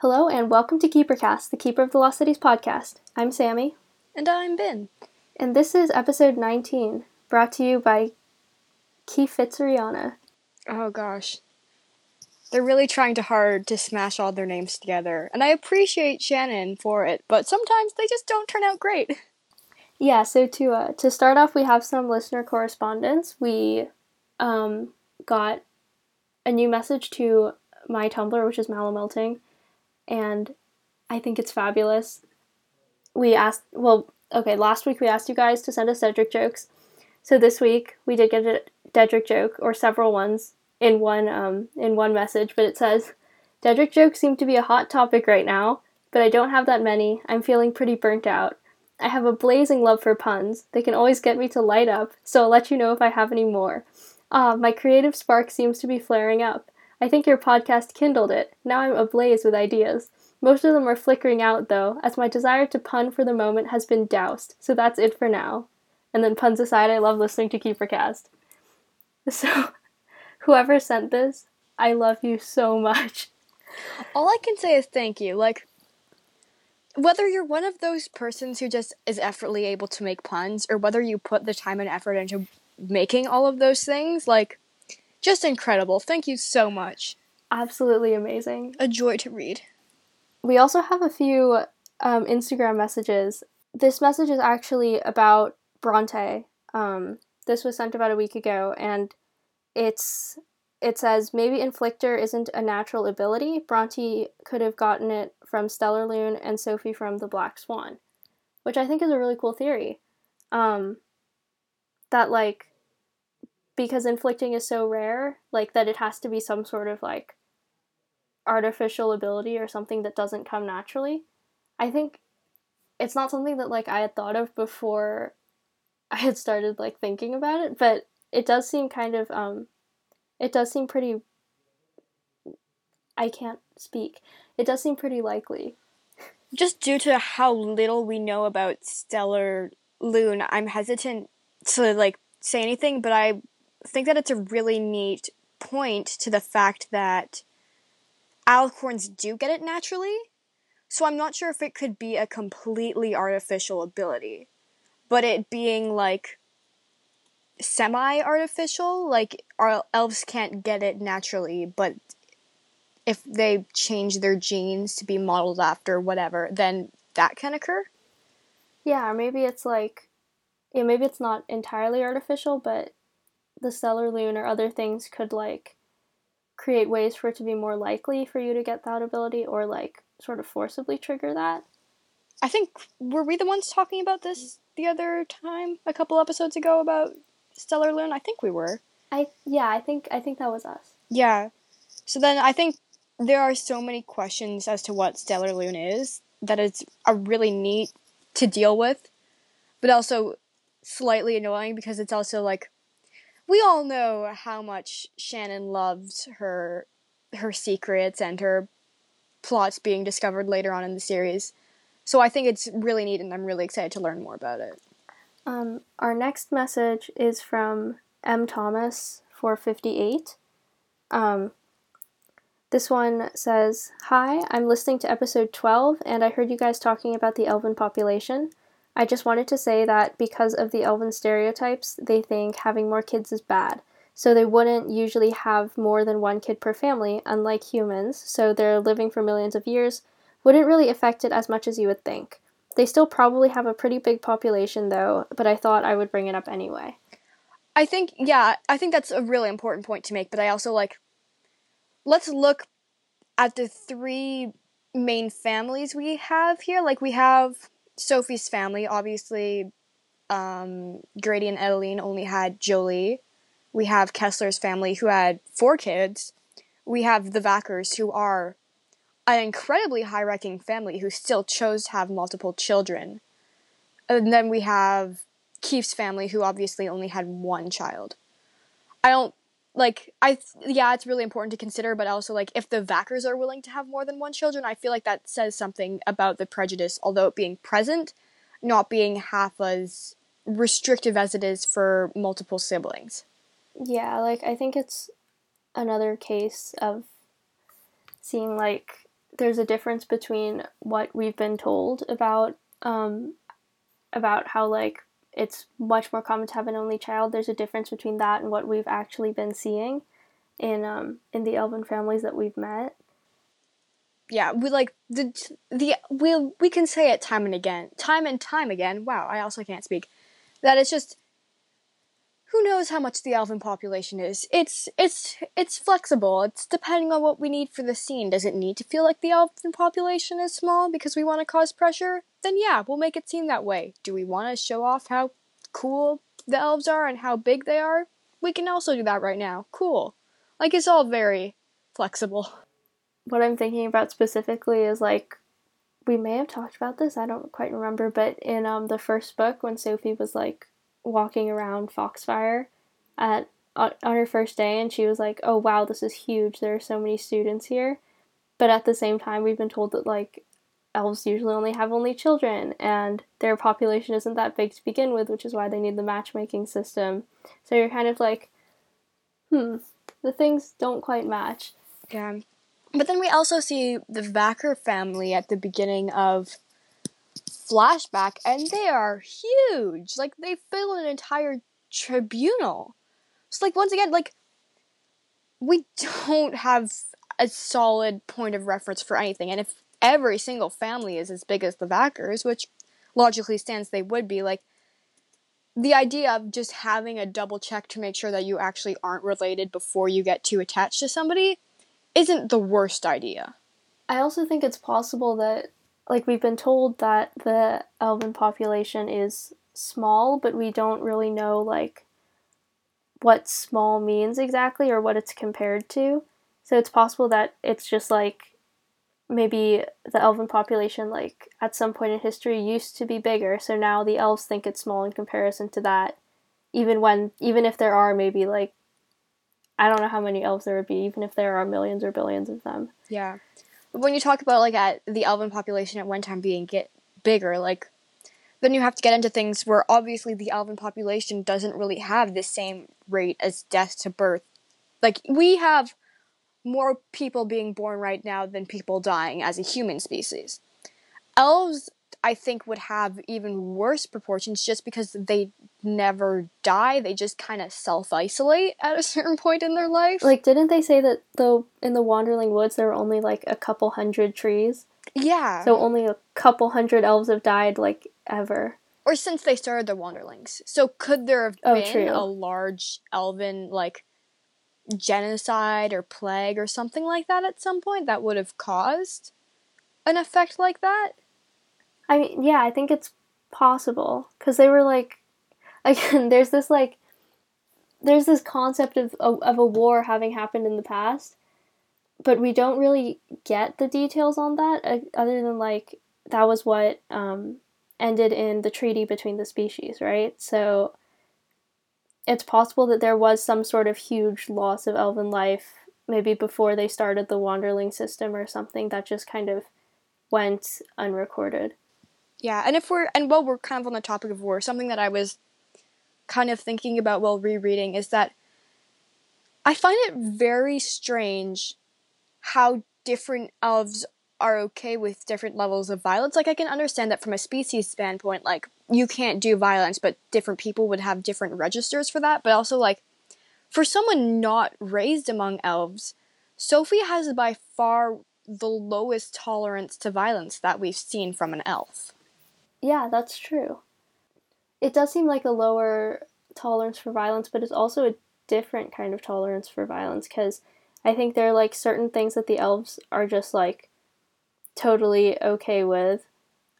Hello and welcome to KeeperCast, the Keeper of the Lost Cities podcast. I'm Sammy. And I'm Ben. And this is episode 19, brought to you by Keith Fitzariana. Oh gosh. They're really trying to hard to smash all their names together. And I appreciate Shannon for it, but sometimes they just don't turn out great. Yeah, so to uh, to start off, we have some listener correspondence. We um, got a new message to my Tumblr, which is Malamelting, and I think it's fabulous. We asked, well, okay, last week we asked you guys to send us Cedric jokes. So this week we did get a Dedrick joke, or several ones in one um, in one message, but it says, Dedrick jokes seem to be a hot topic right now, but I don't have that many. I'm feeling pretty burnt out. I have a blazing love for puns. They can always get me to light up, so I'll let you know if I have any more. Ah, my creative spark seems to be flaring up. I think your podcast kindled it. Now I'm ablaze with ideas. Most of them are flickering out, though, as my desire to pun for the moment has been doused, so that's it for now. And then, puns aside, I love listening to KeeperCast. So, whoever sent this, I love you so much. All I can say is thank you. Like, whether you're one of those persons who just is effortlessly able to make puns, or whether you put the time and effort into making all of those things, like, just incredible. Thank you so much. Absolutely amazing. A joy to read. We also have a few um, Instagram messages. This message is actually about Bronte. Um, this was sent about a week ago, and it's it says maybe Inflictor isn't a natural ability. Bronte could have gotten it from Stellarlune and Sophie from the Black Swan, which I think is a really cool theory. Um, that like because inflicting is so rare, like that it has to be some sort of like artificial ability or something that doesn't come naturally. I think it's not something that like I had thought of before I had started like thinking about it, but it does seem kind of um it does seem pretty I can't speak. It does seem pretty likely. Just due to how little we know about Stellar Lune, I'm hesitant to like say anything, but I think that it's a really neat point to the fact that alicorns do get it naturally. So I'm not sure if it could be a completely artificial ability, but it being like semi artificial, like our elves can't get it naturally, but if they change their genes to be modeled after whatever, then that can occur. Yeah, or maybe it's like yeah, maybe it's not entirely artificial, but the Stellarlune or other things could like create ways for it to be more likely for you to get that ability or like sort of forcibly trigger that. I think were we the ones talking about this the other time a couple episodes ago about Stellarlune? I think we were. I yeah, I think I think that was us. Yeah. So then I think there are so many questions as to what Stellarlune is that it's a really neat to deal with, but also slightly annoying because it's also like we all know how much Shannon loved her her secrets and her plots being discovered later on in the series. So I think it's really neat and I'm really excited to learn more about it. Um, our next message is from M. Thomas 458. Um, this one says, Hi, I'm listening to episode 12 and I heard you guys talking about the elven population. I just wanted to say that because of the elven stereotypes, they think having more kids is bad. So they wouldn't usually have more than one kid per family, unlike humans, so they're living for millions of years, wouldn't really affect it as much as you would think. They still probably have a pretty big population though, but I thought I would bring it up anyway. I think yeah, I think that's a really important point to make, but I also like let's look at the three main families we have here. Like we have Sophie's family, obviously, um, Grady and Edaline only had Jolie. We have Kesler's family, who had four kids. We have the Vackers, who are an incredibly high ranking family who still chose to have multiple children. And then we have Keefe's family, who obviously only had one child. I don't like I yeah, it's really important to consider, but also like if the Vackers are willing to have more than one children, I feel like that says something about the prejudice, although it being present, not being half as restrictive as it is for multiple siblings. Yeah, like I think it's another case of seeing like there's a difference between what we've been told about um, about how like it's much more common to have an only child. There's a difference between that and what we've actually been seeing in um, in the elven families that we've met. Yeah, we like the the we we can say it time and again, time and time again. Wow, I also can't speak. That it's just who knows how much the elven population is. It's it's it's flexible. It's depending on what we need for the scene. Does it need to feel like the elven population is small because we want to cause pressure? Then yeah, we'll make it seem that way. Do we want to show off how cool the elves are and how big they are? We can also do that right now. Cool. Like it's all very flexible. What I'm thinking about specifically is like we may have talked about this, I don't quite remember, but in um the first book when Sophie was like walking around Foxfire at on her first day and she was like, "Oh wow, this is huge. There are so many students here." But at the same time, we've been told that like elves usually only have only children and their population isn't that big to begin with, which is why they need the matchmaking system. So you're kind of like, "Hmm, the things don't quite match." Yeah. But then we also see the Vacker family at the beginning of flashback and they are huge. Like they fill an entire tribunal. So like once again, like we don't have a solid point of reference for anything. And if every single family is as big as the Vackers, which logically stands they would be, like the idea of just having a double check to make sure that you actually aren't related before you get too attached to somebody isn't the worst idea. I also think it's possible that like we've been told that the elven population is small, but we don't really know like what small means exactly or what it's compared to. So it's possible that it's just like maybe the elven population like at some point in history used to be bigger, so now the elves think it's small in comparison to that. Even when even if there are maybe like I don't know how many elves there would be, even if there are millions or billions of them. Yeah when you talk about like at the elven population at one time being get bigger, like then you have to get into things where obviously the elven population doesn't really have the same rate as death to birth. Like we have more people being born right now than people dying as a human species. Elves I think would have even worse proportions just because they never die. They just kind of self isolate at a certain point in their life. Like, didn't they say that though in the Wanderling Woods there were only like a couple hundred trees? Yeah. So only a couple hundred elves have died like ever. Or since they started the Wanderlings. So could there have oh, been true. a large elven like genocide or plague or something like that at some point that would have caused an effect like that? I mean, yeah, I think it's possible because they were like, again, there's this like, there's this concept of of a war having happened in the past, but we don't really get the details on that uh, other than like that was what um, ended in the treaty between the species, right? So it's possible that there was some sort of huge loss of elven life maybe before they started the wanderling system or something that just kind of went unrecorded. Yeah, and if we're and while we're kind of on the topic of war, something that I was kind of thinking about while rereading is that I find it very strange how different elves are okay with different levels of violence. Like I can understand that from a species standpoint, like you can't do violence, but different people would have different registers for that. But also like for someone not raised among elves, Sophie has by far the lowest tolerance to violence that we've seen from an elf. Yeah, that's true. It does seem like a lower tolerance for violence, but it's also a different kind of tolerance for violence because I think there are like certain things that the elves are just like totally okay with.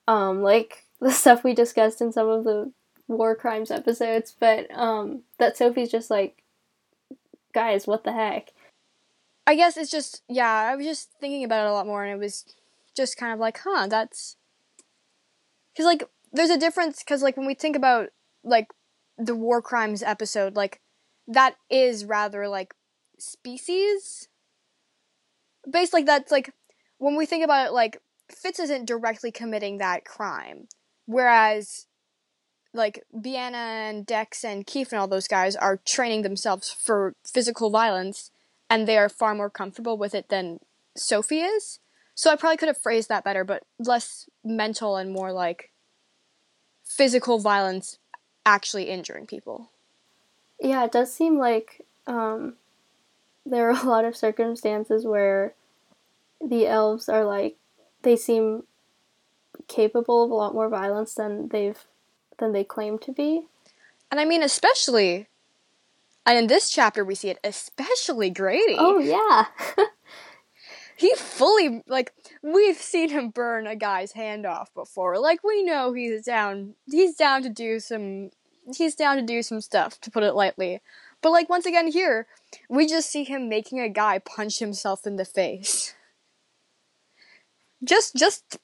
Um, like the stuff we discussed in some of the war crimes episodes, but um, that Sophie's just like, guys, what the heck? I guess it's just, yeah, I was just thinking about it a lot more and it was just kind of like, huh, that's because like there's a difference because like when we think about like the war crimes episode like that is rather like species based like that's like when we think about it like fitz isn't directly committing that crime whereas like Biana and Dex and Keefe and all those guys are training themselves for physical violence and they are far more comfortable with it than Sophie is. So I probably could have phrased that better, but less mental and more like physical violence actually injuring people. Yeah, it does seem like um, there are a lot of circumstances where the elves are like they seem capable of a lot more violence than they've than they claim to be. And I mean, especially, and in this chapter we see it, especially Grady. Oh yeah. he fully like we've seen him burn a guy's hand off before. Like we know he's down. He's down to do some. He's down to do some stuff, to put it lightly. But like once again here, we just see him making a guy punch himself in the face. Just just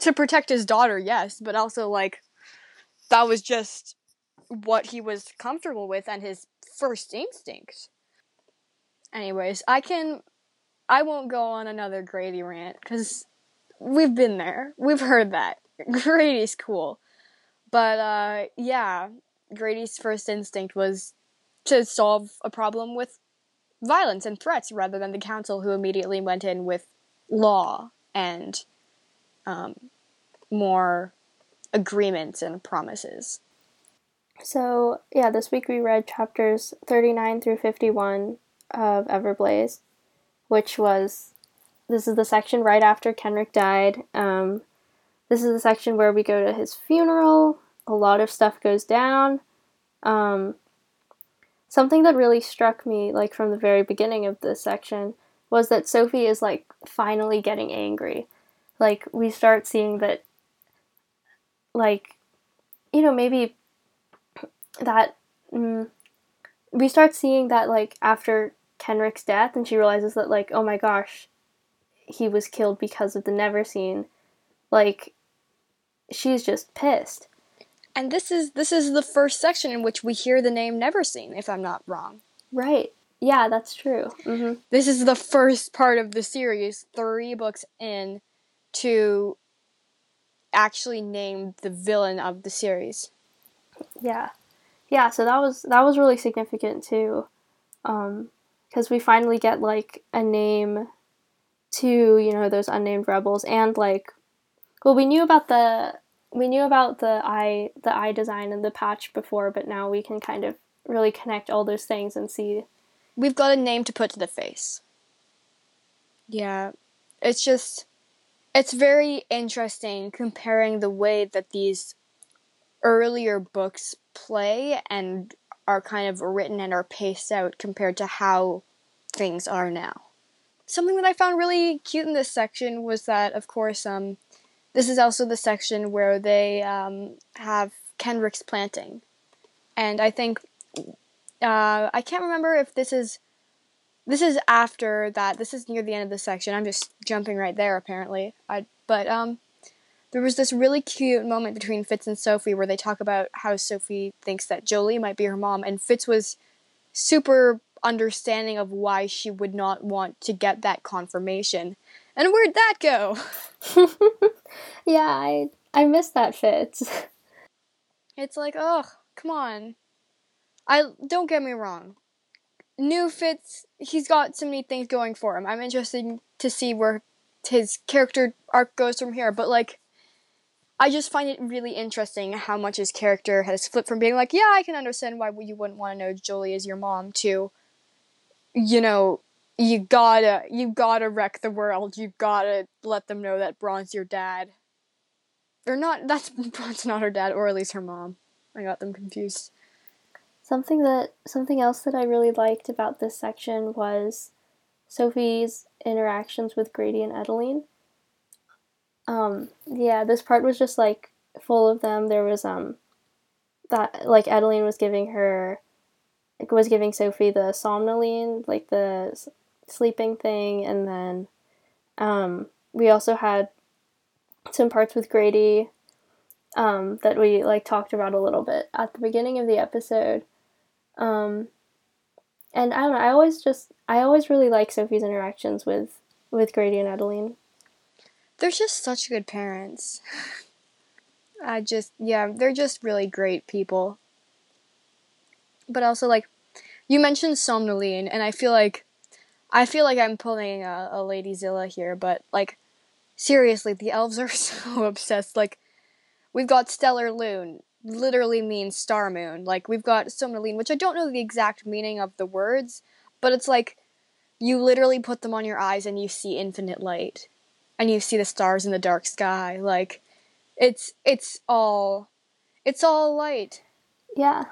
to protect his daughter, yes, but also like that was just what he was comfortable with and his first instinct. Anyways, I can I won't go on another Grady rant cuz we've been there. We've heard that. Grady's cool. But uh yeah, Grady's first instinct was to solve a problem with violence and threats rather than the council who immediately went in with law and um, more agreements and promises. So, yeah, this week we read chapters 39 through 51 of Everblaze, which was this is the section right after Kenric died. Um, this is the section where we go to his funeral. A lot of stuff goes down. Um, something that really struck me, like from the very beginning of this section, was that Sophie is like finally getting angry. Like we start seeing that like you know maybe that mm, we start seeing that like after Kenric's death and she realizes that like oh my gosh he was killed because of the Neverseen like she's just pissed and this is this is the first section in which we hear the name Never Seen, if i'm not wrong right yeah that's true mm-hmm. this is the first part of the series three books in to actually name the villain of the series. Yeah, yeah. So that was that was really significant too, because we finally get like a name to you know those unnamed rebels and like, well, we knew about the we knew about the eye the eye design and the patch before, but now we can kind of really connect all those things and see. We've got a name to put to the face. Yeah, it's just it's very interesting comparing the way that these earlier books play and are kind of written and are paced out compared to how things are now. Something that I found really cute in this section was that, of course, um, this is also the section where they um, have Kenric's planting, and I think uh, I can't remember if this is this is after that. This is near the end of the section. I'm just jumping right there, apparently. I but um, there was this really cute moment between Fitz and Sophie where they talk about how Sophie thinks that Jolie might be her mom, and Fitz was super understanding of why she would not want to get that confirmation. And where'd that go? yeah, I I miss that Fitz. It's like, oh, come on. I don't get me wrong new Fitz, he's got so many things going for him. I'm interested to see where his character arc goes from here, but like, I just find it really interesting how much his character has flipped from being like, yeah, I can understand why you wouldn't want to know Jolie is your mom, to, you know, you gotta, you gotta wreck the world. You gotta let them know that Braun's your dad. Or not, that's Braun's not her dad, or at least her mom. I got them confused. Something that something else that I really liked about this section was Sophie's interactions with Grady and Edaline. Um, yeah, this part was just like full of them. There was um that like Edaline was giving her like, was giving Sophie the somnoline, like the sleeping thing, and then um, we also had some parts with Grady um, that we like talked about a little bit at the beginning of the episode. Um, and I don't know. I always just I always really like Sophie's interactions with with Grady and Edaline. They're just such good parents. I just yeah, they're just really great people. But also like you mentioned Somnoline and I feel like I feel like I'm pulling a, a Lady Zilla here, but like seriously, the elves are so obsessed. Like, we've got Stellar Lune, literally means star moon. Like, we've got Somnaline, which I don't know the exact meaning of the words, but it's like you literally put them on your eyes and you see infinite light. And you see the stars in the dark sky. Like, it's it's all it's all light. Yeah.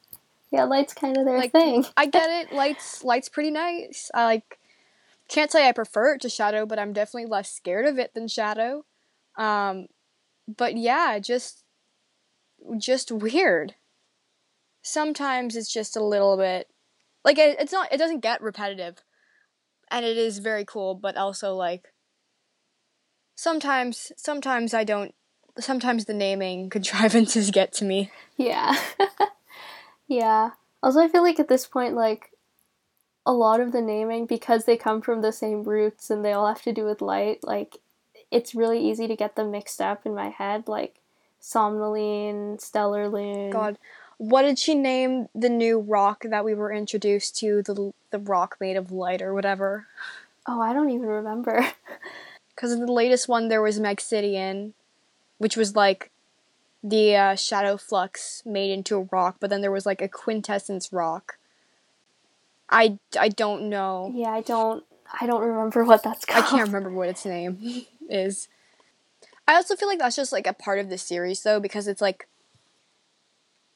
yeah, light's kind of their Like, thing. I get it. Light's light's pretty nice. I like can't say I prefer it to shadow, but I'm definitely less scared of it than shadow. Um but yeah, just just weird. Sometimes it's just a little bit like it, it's not it doesn't get repetitive. And it is very cool, but also like sometimes sometimes I don't sometimes the naming contrivances get to me. Yeah. yeah. Also, I feel like at this point, like, a lot of the naming, because they come from the same roots and they all have to do with light, like, it's really easy to get them mixed up in my head. Like, Somnaline, Stellar Lune. God, what did she name the new rock that we were introduced to? The the rock made of light or whatever. Oh, I don't even remember. Because in the latest one there was Mexidian, which was like the uh, shadow flux made into a rock, but then there was like a quintessence rock. I, I don't know. yeah, I don't. I don't remember what that's called. I can't remember what its name is. I also feel like that's just like a part of the series though, because it's like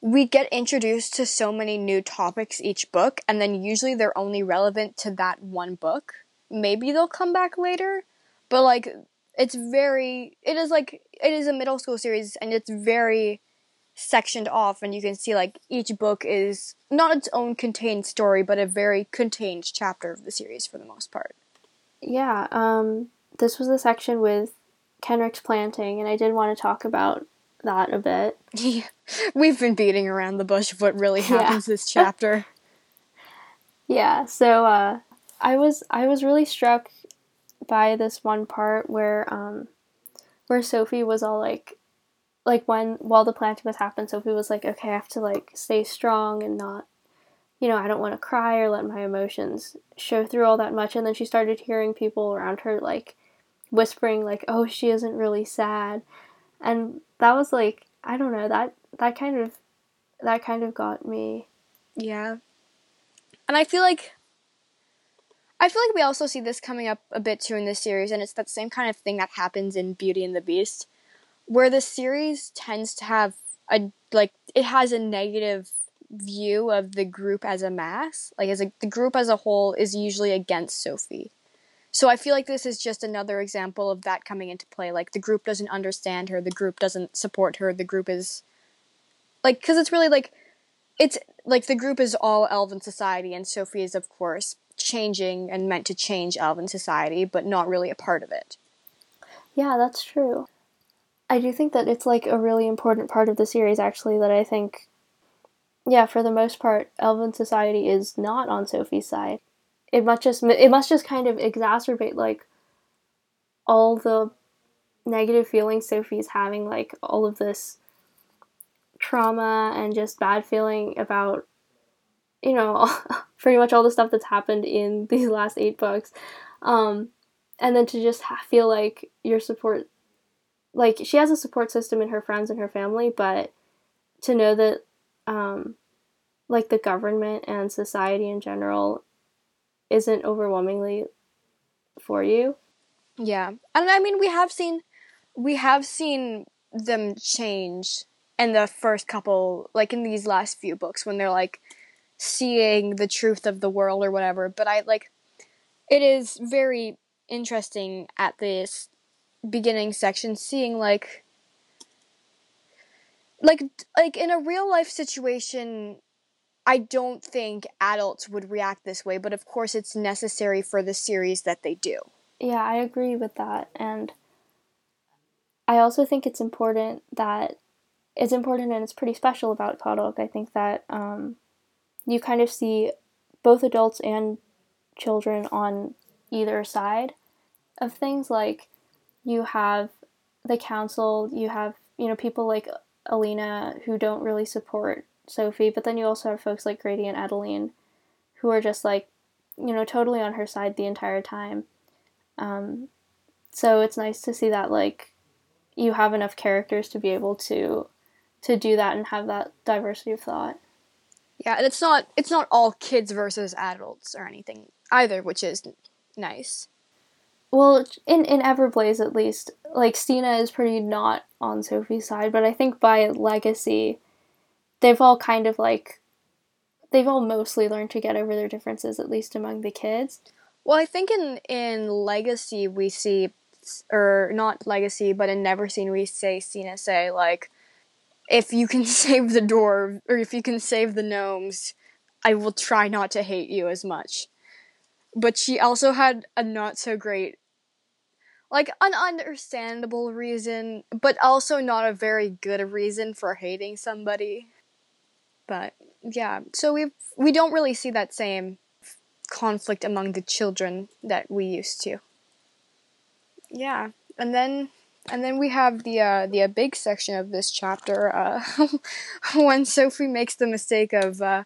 we get introduced to so many new topics each book, and then usually they're only relevant to that one book. Maybe they'll come back later, but like it's very it is like it is a middle school series and it's very sectioned off and you can see like each book is not its own contained story but a very contained chapter of the series for the most part. Yeah, um, this was the section with Kenric's planting, and I did want to talk about that a bit. We've been beating around the bush of what really Yeah. happens this chapter. Yeah, so uh, I was I was really struck by this one part where um, where Sophie was all like, like when while the planting was happening, Sophie was like, okay, I have to like stay strong and not, you know, I don't want to cry or let my emotions show through all that much. And then she started hearing people around her like whispering like, oh, she isn't really sad, and that was like, I don't know that that kind of that kind of got me. Yeah. And I feel like I feel like we also see this coming up a bit too in this series, and it's that same kind of thing that happens in Beauty and the Beast, where the series tends to have a like it has a negative view of the group as a mass. Like as a the group as a whole is usually against Sophie. So I feel like this is just another example of that coming into play. Like the group doesn't understand her, the group doesn't support her, the group is like because it's really like it's like the group is all elven society and sophie is of course changing and meant to change elven society but not really a part of it Yeah, that's true. I do think that it's like a really important part of the series, actually, that I think, yeah, for the most part, Elven society is not on Sophie's side. It must just it must just kind of exacerbate like all the negative feelings Sophie's having, like all of this trauma and just bad feeling about, you know, pretty much all the stuff that's happened in these last eight books. Um, and then to just ha- feel like your support like she has a support system in her friends and her family but to know that um like the government and society in general isn't overwhelmingly for you yeah and i mean we have seen we have seen them change in the first couple like in these last few books when they're like seeing the truth of the world or whatever but i like it is very interesting at this beginning section seeing like like like in a real life situation I don't think adults would react this way, but of course it's necessary for the series that they do. yeah i agree with that and i also think it's important that it's important and it's pretty special about Kodok. i think that um, you kind of see both adults and children on either side of things like you have the council you have you know people like alina who don't really support sophie but then you also have folks like grady and edaline who are just like you know totally on her side the entire time um, so it's nice to see that like you have enough characters to be able to to do that and have that diversity of thought. Yeah, and it's not it's not all kids versus adults or anything either, which is nice. Well, in in Everblaze at least, like Stina is pretty not on Sophie's side, but I think by Legacy, they've all kind of like they've all mostly learned to get over their differences, at least among the kids. Well, I think in in Legacy we see, or not Legacy, but in Neverseen we say Stina say like, if you can save the door or if you can save the gnomes, I will try not to hate you as much. But she also had a not so great like an understandable reason, but also not a very good reason for hating somebody. But yeah, so we we don't really see that same conflict among the children that we used to. Yeah, and then and then we have the uh, the uh, big section of this chapter uh, when Sophie makes the mistake of uh,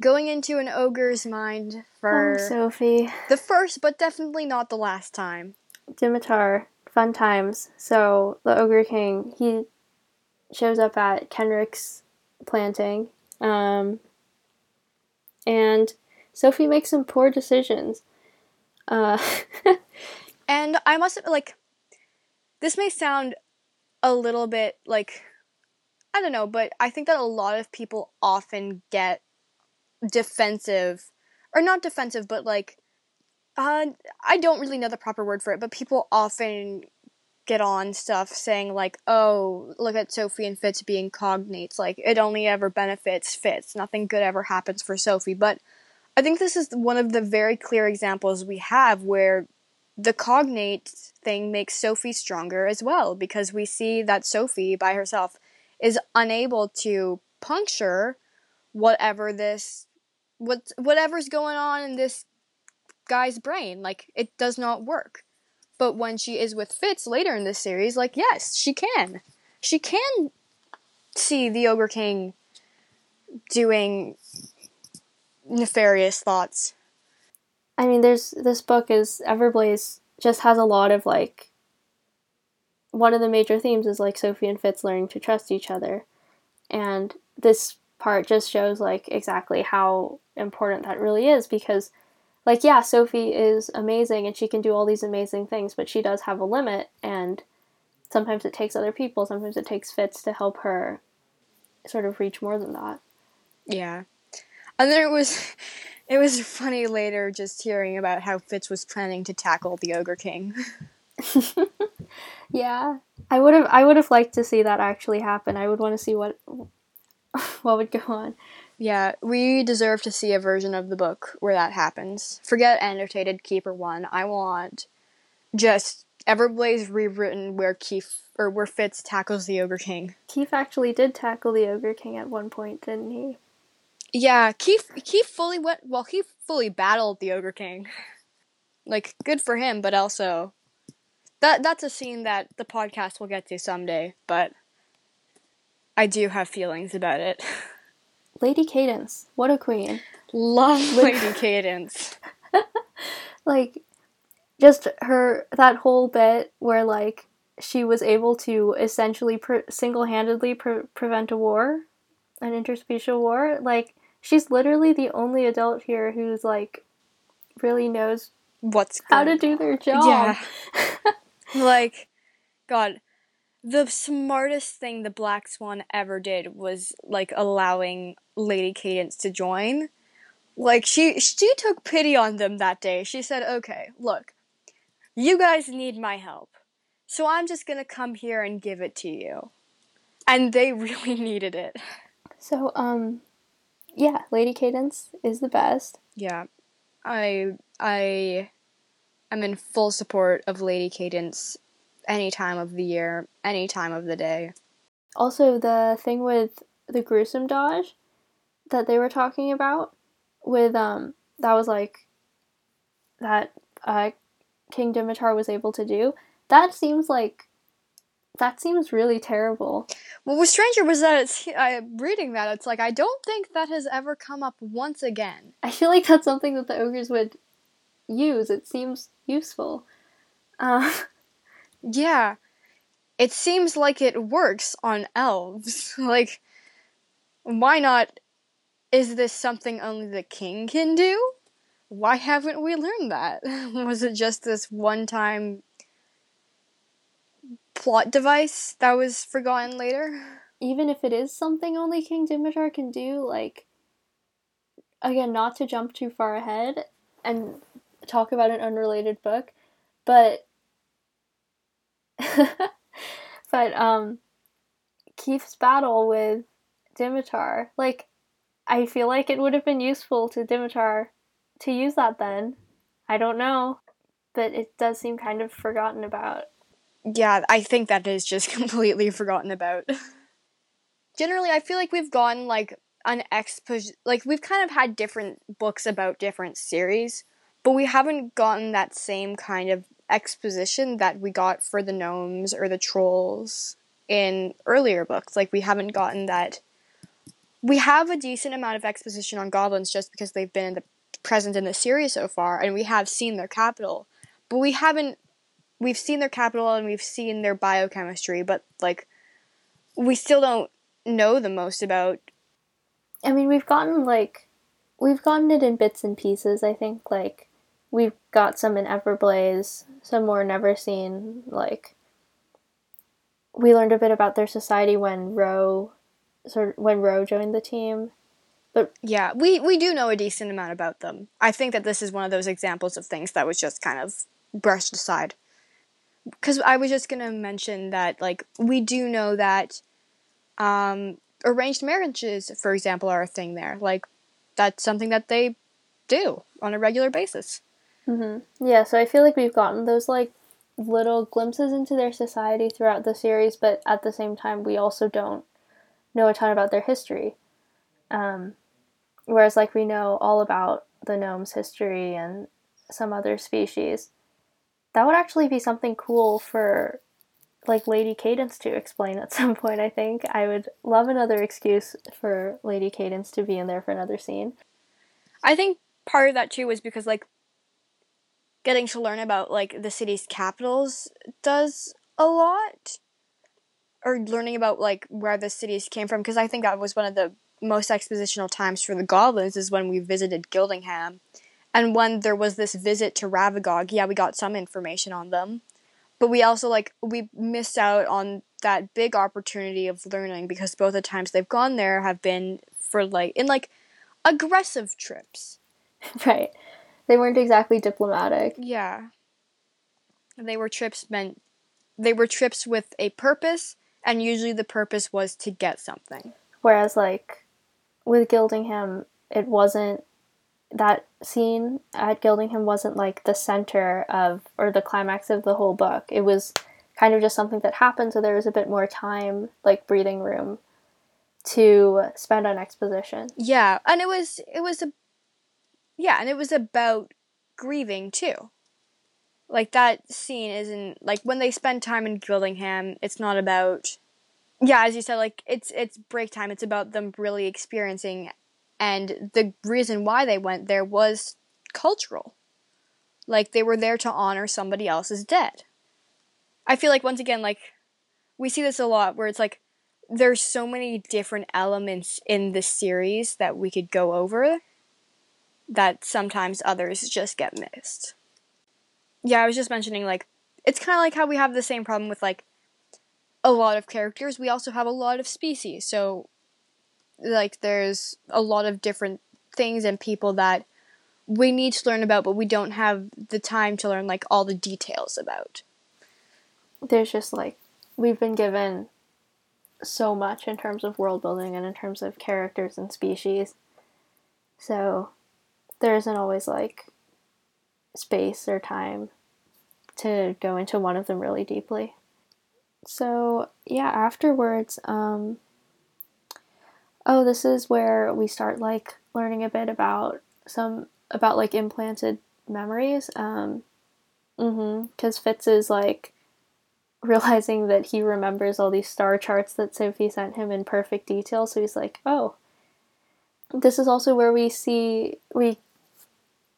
going into an ogre's mind for oh, Sophie. The first, but definitely not the last time. Dimitar, fun times. So the Ogre King, he shows up at Kenric's planting, um, and Sophie makes some poor decisions. Uh, and I must like, this may sound a little bit like, I don't know, but I think that a lot of people often get defensive, or not defensive, but like uh, I don't really know the proper word for it, but people often get on stuff saying like, "Oh, look at Sophie and Fitz being cognates. Like it only ever benefits Fitz. Nothing good ever happens for Sophie." But I think this is one of the very clear examples we have where the cognate thing makes Sophie stronger as well because we see that Sophie by herself is unable to puncture whatever this what whatever's going on in this guy's brain. Like, it does not work. But when she is with Fitz later in this series, like, yes, she can. She can see the Ogre King doing nefarious thoughts. I mean, there's this book is Everblaze just has a lot of like. One of the major themes is like Sophie and Fitz learning to trust each other, and this part just shows like exactly how important that really is because like yeah sophie is amazing and she can do all these amazing things but she does have a limit and sometimes it takes other people sometimes it takes fitz to help her sort of reach more than that yeah and then it was it was funny later just hearing about how fitz was planning to tackle the ogre king yeah i would have i would have liked to see that actually happen i would want to see what what would go on yeah, we deserve to see a version of the book where that happens. Forget annotated Keeper one. I want just Everblaze rewritten where Keefe or where Fitz tackles the Ogre King. Keefe actually did tackle the Ogre King at one point, didn't he? Yeah, Keefe Keefe fully went well, he fully battled the Ogre King. like, good for him, but also that that's a scene that the podcast will get to someday, but I do have feelings about it. Lady Cadence, what a queen. Love Lady Cadence. like, just her, that whole bit where, like, she was able to essentially pre- single handedly pre- prevent a war, an interspecial war. Like, she's literally the only adult here who's, like, really knows what's how to do their job. Yeah. like, God, the smartest thing the Black Swan ever did was like allowing Lady Cadence to join. Like she she took pity on them that day. She said, "Okay, look. You guys need my help. So I'm just going to come here and give it to you." And they really needed it. So um yeah, Lady Cadence is the best. Yeah. I I am in full support of Lady Cadence any time of the year, any time of the day. Also, the thing with the gruesome dodge that they were talking about with um that was like that uh King Dimitar was able to do. That seems like that seems really terrible. What was stranger was that it's uh, reading that it's like I don't think that has ever come up once again. I feel like that's something that the ogres would use. It seems useful. Uh, Yeah. It seems like it works on elves. like, why not? Is this something only the king can do? Why haven't we learned that? Was it just this one time plot device that was forgotten later? Even if it is something only King Dimitar can do, like, again, not to jump too far ahead and talk about an unrelated book, but but um Keefe's battle with Dimitar, like I feel like it would have been useful to Dimitar to use that then. I don't know, but it does seem kind of forgotten about. Yeah, I think that is just completely forgotten about. Generally, I feel like we've gotten like an expo like we've kind of had different books about different series, but we haven't gotten that same kind of exposition that we got for the gnomes or the trolls in earlier books. Like we haven't gotten that we have a decent amount of exposition on goblins just because they've been in the present in the series so far and we have seen their capital. But we haven't we've seen their capital and we've seen their biochemistry, but like we still don't know the most about I mean, we've gotten like we've gotten it in bits and pieces. I think like we've got some in Everblaze, some more Neverseen. Like we learned a bit about their society when Ro, sort of, when Ro joined the team. But yeah, we we do know a decent amount about them. I think that this is one of those examples of things that was just kind of brushed aside. Because I was just gonna mention that like we do know that um, arranged marriages, for example, are a thing there. Like that's something that they do on a regular basis. Mm-hmm. Yeah, so I feel like we've gotten those like little glimpses into their society throughout the series, but at the same time, we also don't know a ton about their history. Um, whereas, like, we know all about the gnomes' history and some other species. That would actually be something cool for like Lady Cadence to explain at some point, I think. I would love another excuse for Lady Cadence to be in there for another scene. I think part of that too was because like getting to learn about like the city's capitals does a lot or learning about like where the cities came from because I think that was one of the most expositional times for the goblins is when we visited Gildingham. And when there was this visit to Ravagog, yeah, we got some information on them. But we also like we missed out on that big opportunity of learning because both the times they've gone there have been for like in like aggressive trips. Right. They weren't exactly diplomatic. Yeah. They were trips meant they were trips with a purpose and usually the purpose was to get something. Whereas like with Gildingham it wasn't that scene at Gildingham wasn't like the center of or the climax of the whole book. It was kind of just something that happened so there was a bit more time like breathing room to spend on exposition. Yeah, and it was it was a yeah, and it was about grieving too. Like that scene isn't like when they spend time in Gildingham, it's not about yeah, as you said, like it's it's break time. It's about them really experiencing and the reason why they went there was cultural. Like they were there to honor somebody else's dead. I feel like once again, like we see this a lot where it's like there's so many different elements in the series that we could go over that sometimes others just get missed. Yeah, I was just mentioning like it's kind of like how we have the same problem with like a lot of characters. We also have a lot of species. So like there's a lot of different things and people that we need to learn about but we don't have the time to learn like all the details about. There's just like we've been given so much in terms of world building and in terms of characters and species. So there isn't always like space or time to go into one of them really deeply. So, yeah, afterwards, um, oh, this is where we start like learning a bit about some about like implanted memories. Um, mm-hmm, because Fitz is like realizing that he remembers all these star charts that Sophie sent him in perfect detail. So he's like, oh, this is also where we see we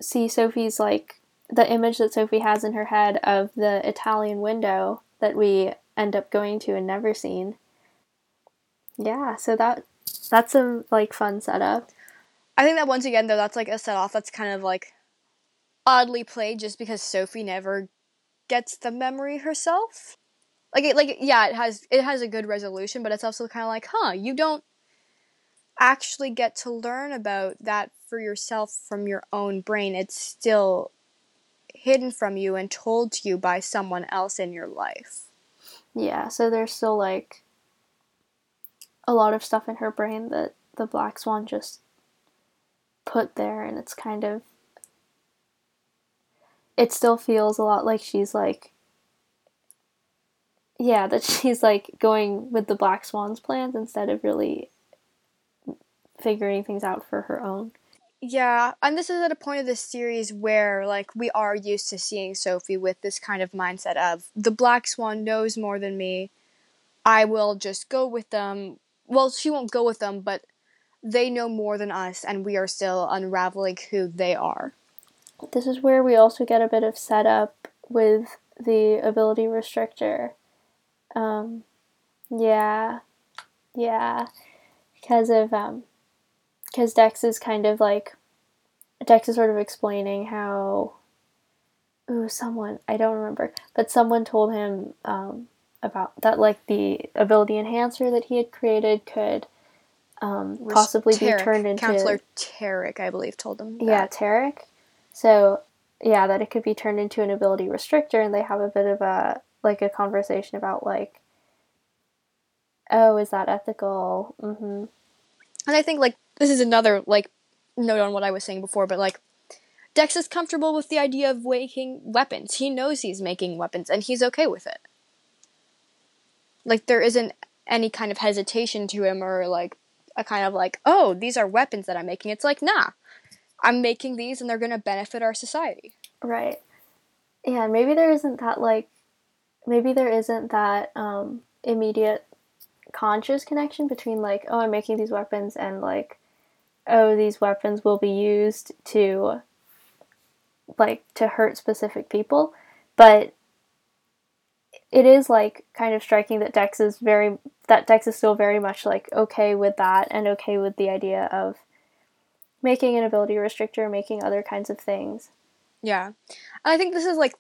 see Sophie's like the image that Sophie has in her head of the Italian window that we end up going to and never seen. Yeah, so that that's a like fun setup. I think that once again though that's like a set off that's kind of like oddly played just because Sophie never gets the memory herself. Like it like yeah, it has it has a good resolution, but it's also kind of like, "Huh, you don't actually get to learn about that for yourself from your own brain. It's still hidden from you and told to you by someone else in your life." Yeah, so there's still like a lot of stuff in her brain that the black swan just put there and it's kind of it still feels a lot like she's like yeah that she's like going with the black swan's plans instead of really figuring things out for her own. Yeah and this is at a point of this series where like we are used to seeing sophie with this kind of mindset of the black swan knows more than me. I will just go with them well she won't go with them but they know more than us and we are still unraveling who they are this is where we also get a bit of setup with the ability restrictor. Um, yeah, yeah, because of um, because Dex is kind of like Dex is sort of explaining how. Ooh, someone I don't remember, but someone told him um, about that, like the ability enhancer that he had created could um, possibly Terik, be turned into counselor Terik, I believe, told them. yeah, that. Terik. So, yeah, that it could be turned into an ability restrictor, and they have a bit of a like a conversation about like, oh, is that ethical? Mm-hmm. And I think like this is another like note on what I was saying before, but like Dex is comfortable with the idea of making weapons. He knows he's making weapons, and he's okay with it. Like there isn't any kind of hesitation to him, or like a kind of like, oh, these are weapons that I'm making. It's like, nah, I'm making these and they're going to benefit our society. Right. Yeah, maybe there isn't that like maybe there isn't that um immediate conscious connection between like oh I'm making these weapons and like oh these weapons will be used to like to hurt specific people, but it is like kind of striking that Dex is very that Dex is still very much like okay with that and okay with the idea of making an ability restrictor, making other kinds of things. Yeah. And I think this is like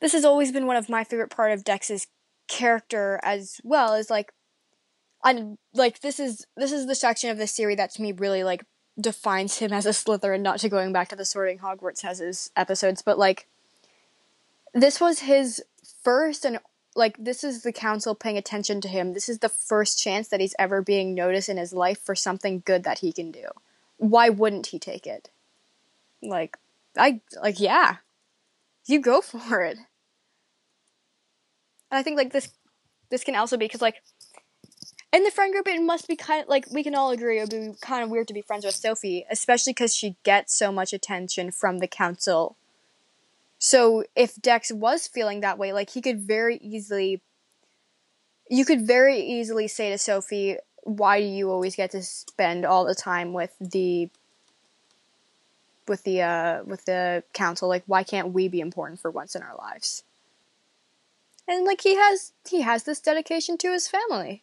this has always been one of my favorite part of Dex's character as well is like I like this is this is the section of the series that to me really like defines him as a Slytherin, not to going back to the sorting Hogwarts has his episodes, but like this was his first and like this is the council paying attention to him. This is the first chance that he's ever being noticed in his life for something good that he can do. Why wouldn't he take it? Like I like yeah. You go for it. And I think like this this can also be cuz like in the friend group it must be kind of like we can all agree it would be kind of weird to be friends with Sophie, especially cuz she gets so much attention from the council so if Dex was feeling that way, like he could very easily you could very easily say to Sophie, why do you always get to spend all the time with the with the uh with the council? Like why can't we be important for once in our lives? And like he has he has this dedication to his family.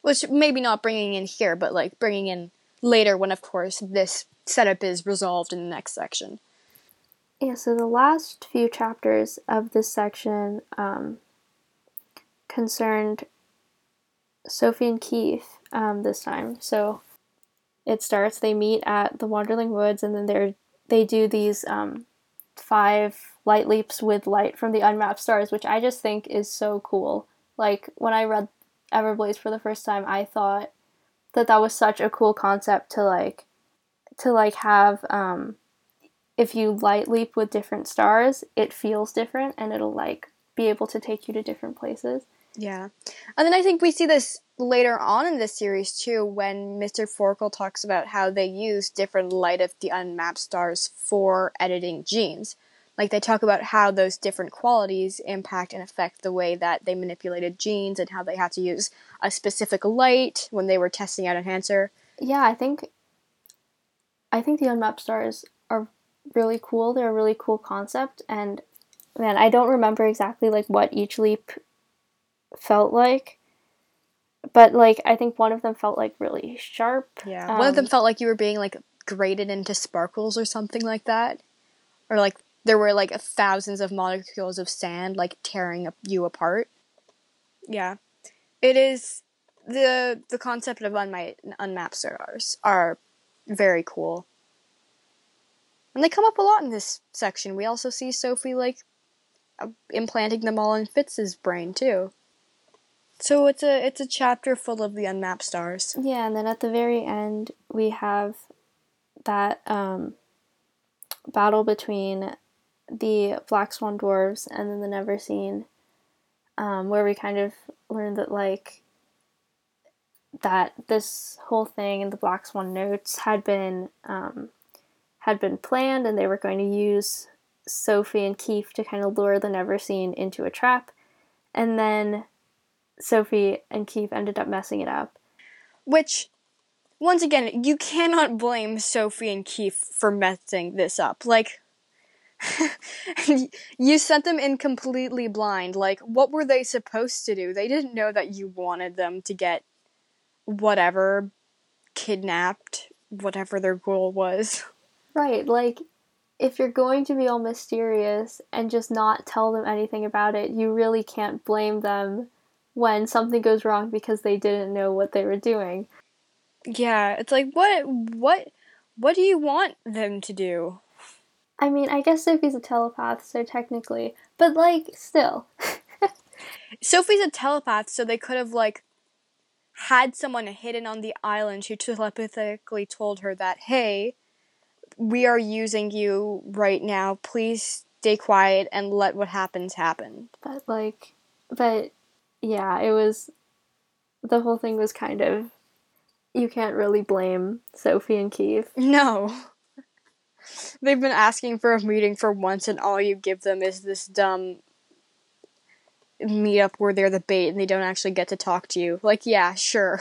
Which maybe not bringing in here, but like bringing in later when of course this setup is resolved in the next section. Yeah, so the last few chapters of this section um, concerned Sophie and Keefe um, this time. So it starts, they meet at the Wanderling Woods, and then they they do these um, five light leaps with light from the unmapped stars, which I just think is so cool. Like, when I read Everblaze for the first time, I thought that that was such a cool concept to, like, to, like, have, um, if you light leap with different stars, it feels different and it'll like be able to take you to different places. Yeah. And then I think we see this later on in this series too when Mr. Forkle talks about how they use different light of the unmapped stars for editing genes. Like they talk about how those different qualities impact and affect the way that they manipulated genes and how they had to use a specific light when they were testing out enhancer. Yeah, I think I think the unmapped stars really cool. They're a really cool concept, and man, I don't remember exactly like what each leap felt like. But like I think one of them felt like really sharp. Yeah. One of them Um, felt like you were being like grated into sparkles or something like that. Or like there were like thousands of molecules of sand like tearing you apart. Yeah. It is the the concept of unma- unmapped stars are very cool. And they come up a lot in this section. We also see Sophie like uh, implanting them all in Fitz's brain too. So it's a it's a chapter full of the unmapped stars. Yeah, and then at the very end we have that um, battle between the Black Swan dwarves and then the Never Seen, um, where we kind of learned that like that this whole thing in the Black Swan notes had been um, had been planned, and they were going to use Sophie and Keefe to kind of lure the Never Seen into a trap, and then Sophie and Keefe ended up messing it up. Which, once again, you cannot blame Sophie and Keefe for messing this up. Like, you sent them in completely blind. Like, what were they supposed to do? They didn't know that you wanted them to get whatever kidnapped, whatever their goal was. Right, like if you're going to be all mysterious and just not tell them anything about it, you really can't blame them when something goes wrong because they didn't know what they were doing. Yeah, it's like what what what do you want them to do? I mean, I guess Sophie's a telepath, so technically, but like still. Sophie's a telepath, so they could have like had someone hidden on the island who telepathically told her that, "Hey, we are using you right now. Please stay quiet and let what happens happen." but like but yeah, it was the whole thing was kind of you can't really blame Sophie and Keefe. No. They've been asking for a meeting for once, and all you give them is this dumb meetup where they're the bait and they don't actually get to talk to you. Like, yeah, sure.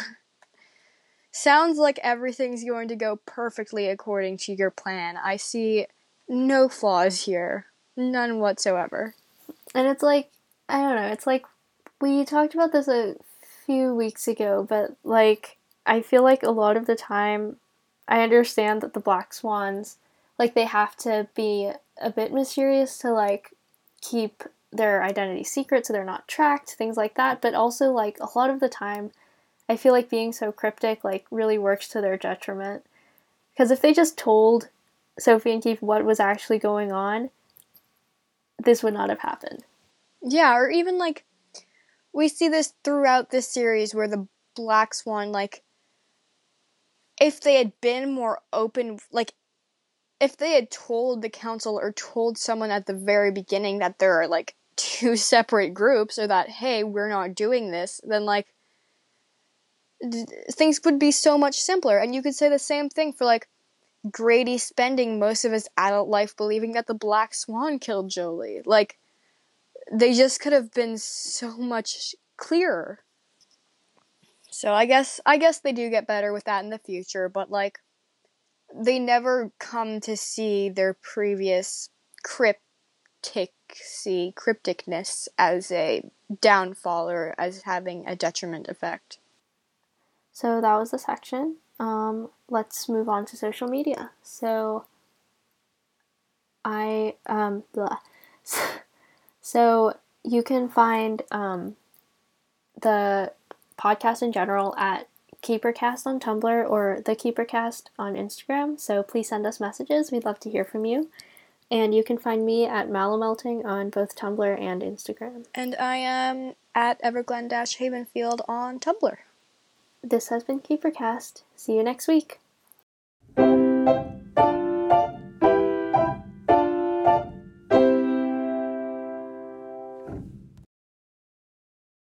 Sounds like everything's going to go perfectly according to your plan. I see no flaws here. None whatsoever. And it's like, I don't know, it's like we talked about this a few weeks ago, but like, I feel like a lot of the time, I understand that the Black Swans, like, they have to be a bit mysterious to like keep their identity secret so they're not tracked, things like that, but also, like, a lot of the time, I feel like being so cryptic, like, really works to their detriment. Because if they just told Sophie and Keefe what was actually going on, this would not have happened. Yeah, or even like we see this throughout this series where the Black Swan like if they had been more open like if they had told the council or told someone at the very beginning that there are like two separate groups or that hey, we're not doing this, then like things would be so much simpler and you could say the same thing for like Grady spending most of his adult life believing that the Black Swan killed Jolie. Like they just could have been so much clearer. So I guess I guess they do get better with that in the future, but like they never come to see their previous crypticy crypticness as a downfall or as having a detriment effect. So that was the section. Um, let's move on to social media. So I um blah. So you can find um the podcast in general at KeeperCast on Tumblr or the KeeperCast on Instagram. So please send us messages. We'd love to hear from you. And you can find me at Malamelting on both Tumblr and Instagram. And I am at Everglen Havenfield on Tumblr. This has been Keepercast. See you next week.